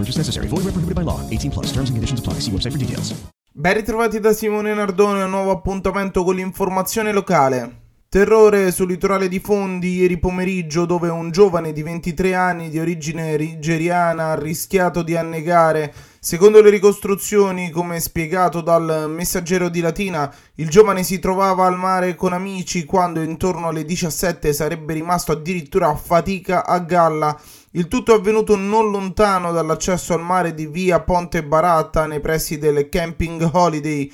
Purchase necessary. Void where prohibited by law. 18 plus. Terms and conditions apply. See website for details. Ben ritrovati da Simone Nardone, un nuovo appuntamento con l'informazione locale. Terrore sul litorale di Fondi ieri pomeriggio dove un giovane di 23 anni di origine nigeriana ha rischiato di annegare. Secondo le ricostruzioni, come spiegato dal messaggero di Latina, il giovane si trovava al mare con amici quando intorno alle 17 sarebbe rimasto addirittura a fatica a galla. Il tutto è avvenuto non lontano dall'accesso al mare di via Ponte Baratta nei pressi del camping Holiday.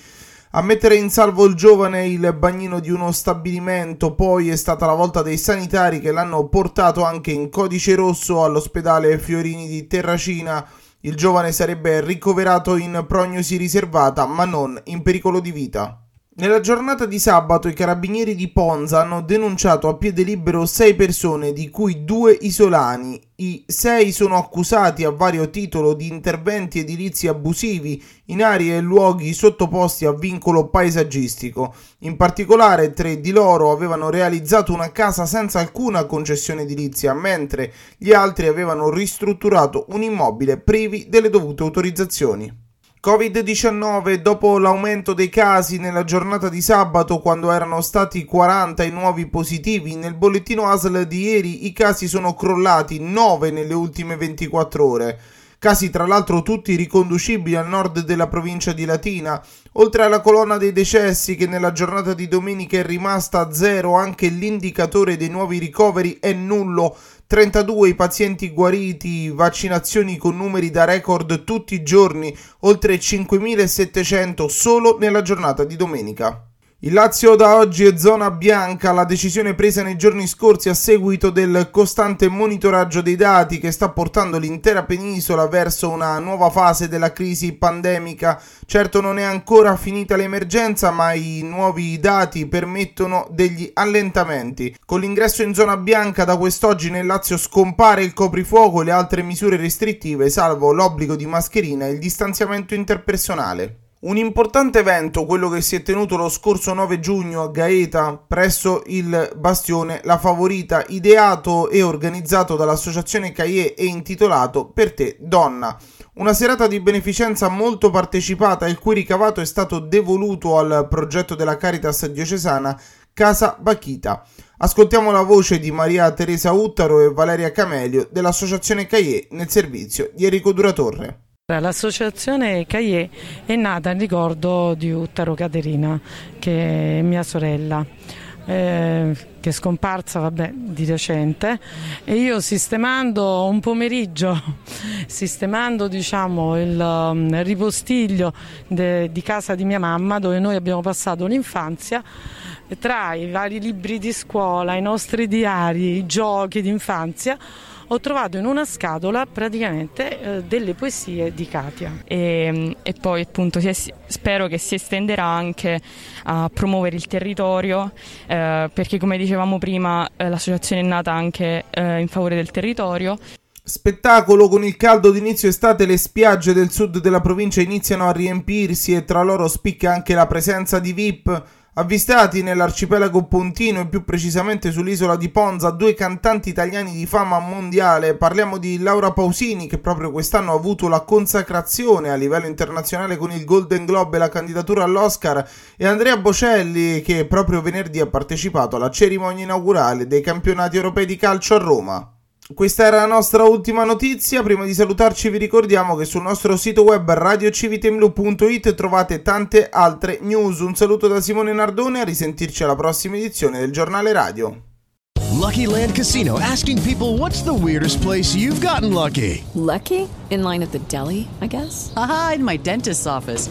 A mettere in salvo il giovane il bagnino di uno stabilimento, poi è stata la volta dei sanitari che l'hanno portato anche in codice rosso all'ospedale Fiorini di Terracina. Il giovane sarebbe ricoverato in prognosi riservata, ma non in pericolo di vita. Nella giornata di sabato i carabinieri di Ponza hanno denunciato a piede libero sei persone, di cui due isolani. I sei sono accusati a vario titolo di interventi edilizi abusivi in aree e luoghi sottoposti a vincolo paesaggistico. In particolare tre di loro avevano realizzato una casa senza alcuna concessione edilizia, mentre gli altri avevano ristrutturato un immobile privi delle dovute autorizzazioni. Covid-19 dopo l'aumento dei casi nella giornata di sabato quando erano stati 40 i nuovi positivi, nel bollettino ASL di ieri i casi sono crollati 9 nelle ultime 24 ore. Casi tra l'altro tutti riconducibili al nord della provincia di Latina. Oltre alla colonna dei decessi che nella giornata di domenica è rimasta a zero, anche l'indicatore dei nuovi ricoveri è nullo 32 i pazienti guariti, vaccinazioni con numeri da record tutti i giorni, oltre 5.700 solo nella giornata di domenica. Il Lazio da oggi è zona bianca, la decisione presa nei giorni scorsi a seguito del costante monitoraggio dei dati che sta portando l'intera penisola verso una nuova fase della crisi pandemica. Certo non è ancora finita l'emergenza, ma i nuovi dati permettono degli allentamenti. Con l'ingresso in zona bianca da quest'oggi nel Lazio scompare il coprifuoco e le altre misure restrittive, salvo l'obbligo di mascherina e il distanziamento interpersonale. Un importante evento, quello che si è tenuto lo scorso 9 giugno a Gaeta, presso il Bastione La Favorita, ideato e organizzato dall'associazione Caie e intitolato Per te, donna. Una serata di beneficenza molto partecipata, il cui ricavato è stato devoluto al progetto della Caritas diocesana Casa Bachita. Ascoltiamo la voce di Maria Teresa Uttaro e Valeria Camelio dell'associazione Caie nel servizio di Enrico Duratorre. L'associazione CAIE è nata in ricordo di Uttaro Caterina, che è mia sorella. Eh, che è scomparsa vabbè, di recente e io sistemando un pomeriggio sistemando diciamo, il, um, ripostiglio de, di casa di mia mamma dove noi abbiamo passato l'infanzia tra i vari libri di scuola, i nostri diari, i giochi d'infanzia ho trovato in una scatola praticamente eh, delle poesie di Katia. E, e poi appunto si, spero che si estenderà anche a promuovere il territorio eh, perché come dicevamo prima eh, l'associazione è nata anche eh, in favore del territorio. Spettacolo con il caldo d'inizio estate le spiagge del sud della provincia iniziano a riempirsi e tra loro spicca anche la presenza di VIP Avvistati nell'arcipelago pontino e più precisamente sull'isola di Ponza due cantanti italiani di fama mondiale, parliamo di Laura Pausini che proprio quest'anno ha avuto la consacrazione a livello internazionale con il Golden Globe e la candidatura all'Oscar e Andrea Bocelli che proprio venerdì ha partecipato alla cerimonia inaugurale dei campionati europei di calcio a Roma. Questa era la nostra ultima notizia. Prima di salutarci vi ricordiamo che sul nostro sito web radiocivitemlu.it trovate tante altre news. Un saluto da Simone Nardone a risentirci alla prossima edizione del giornale radio. Lucky Land Casino asking people what's the weirdest place you've gotten lucky? Lucky? In line at the deli, I guess? Aha, in my dentist's office.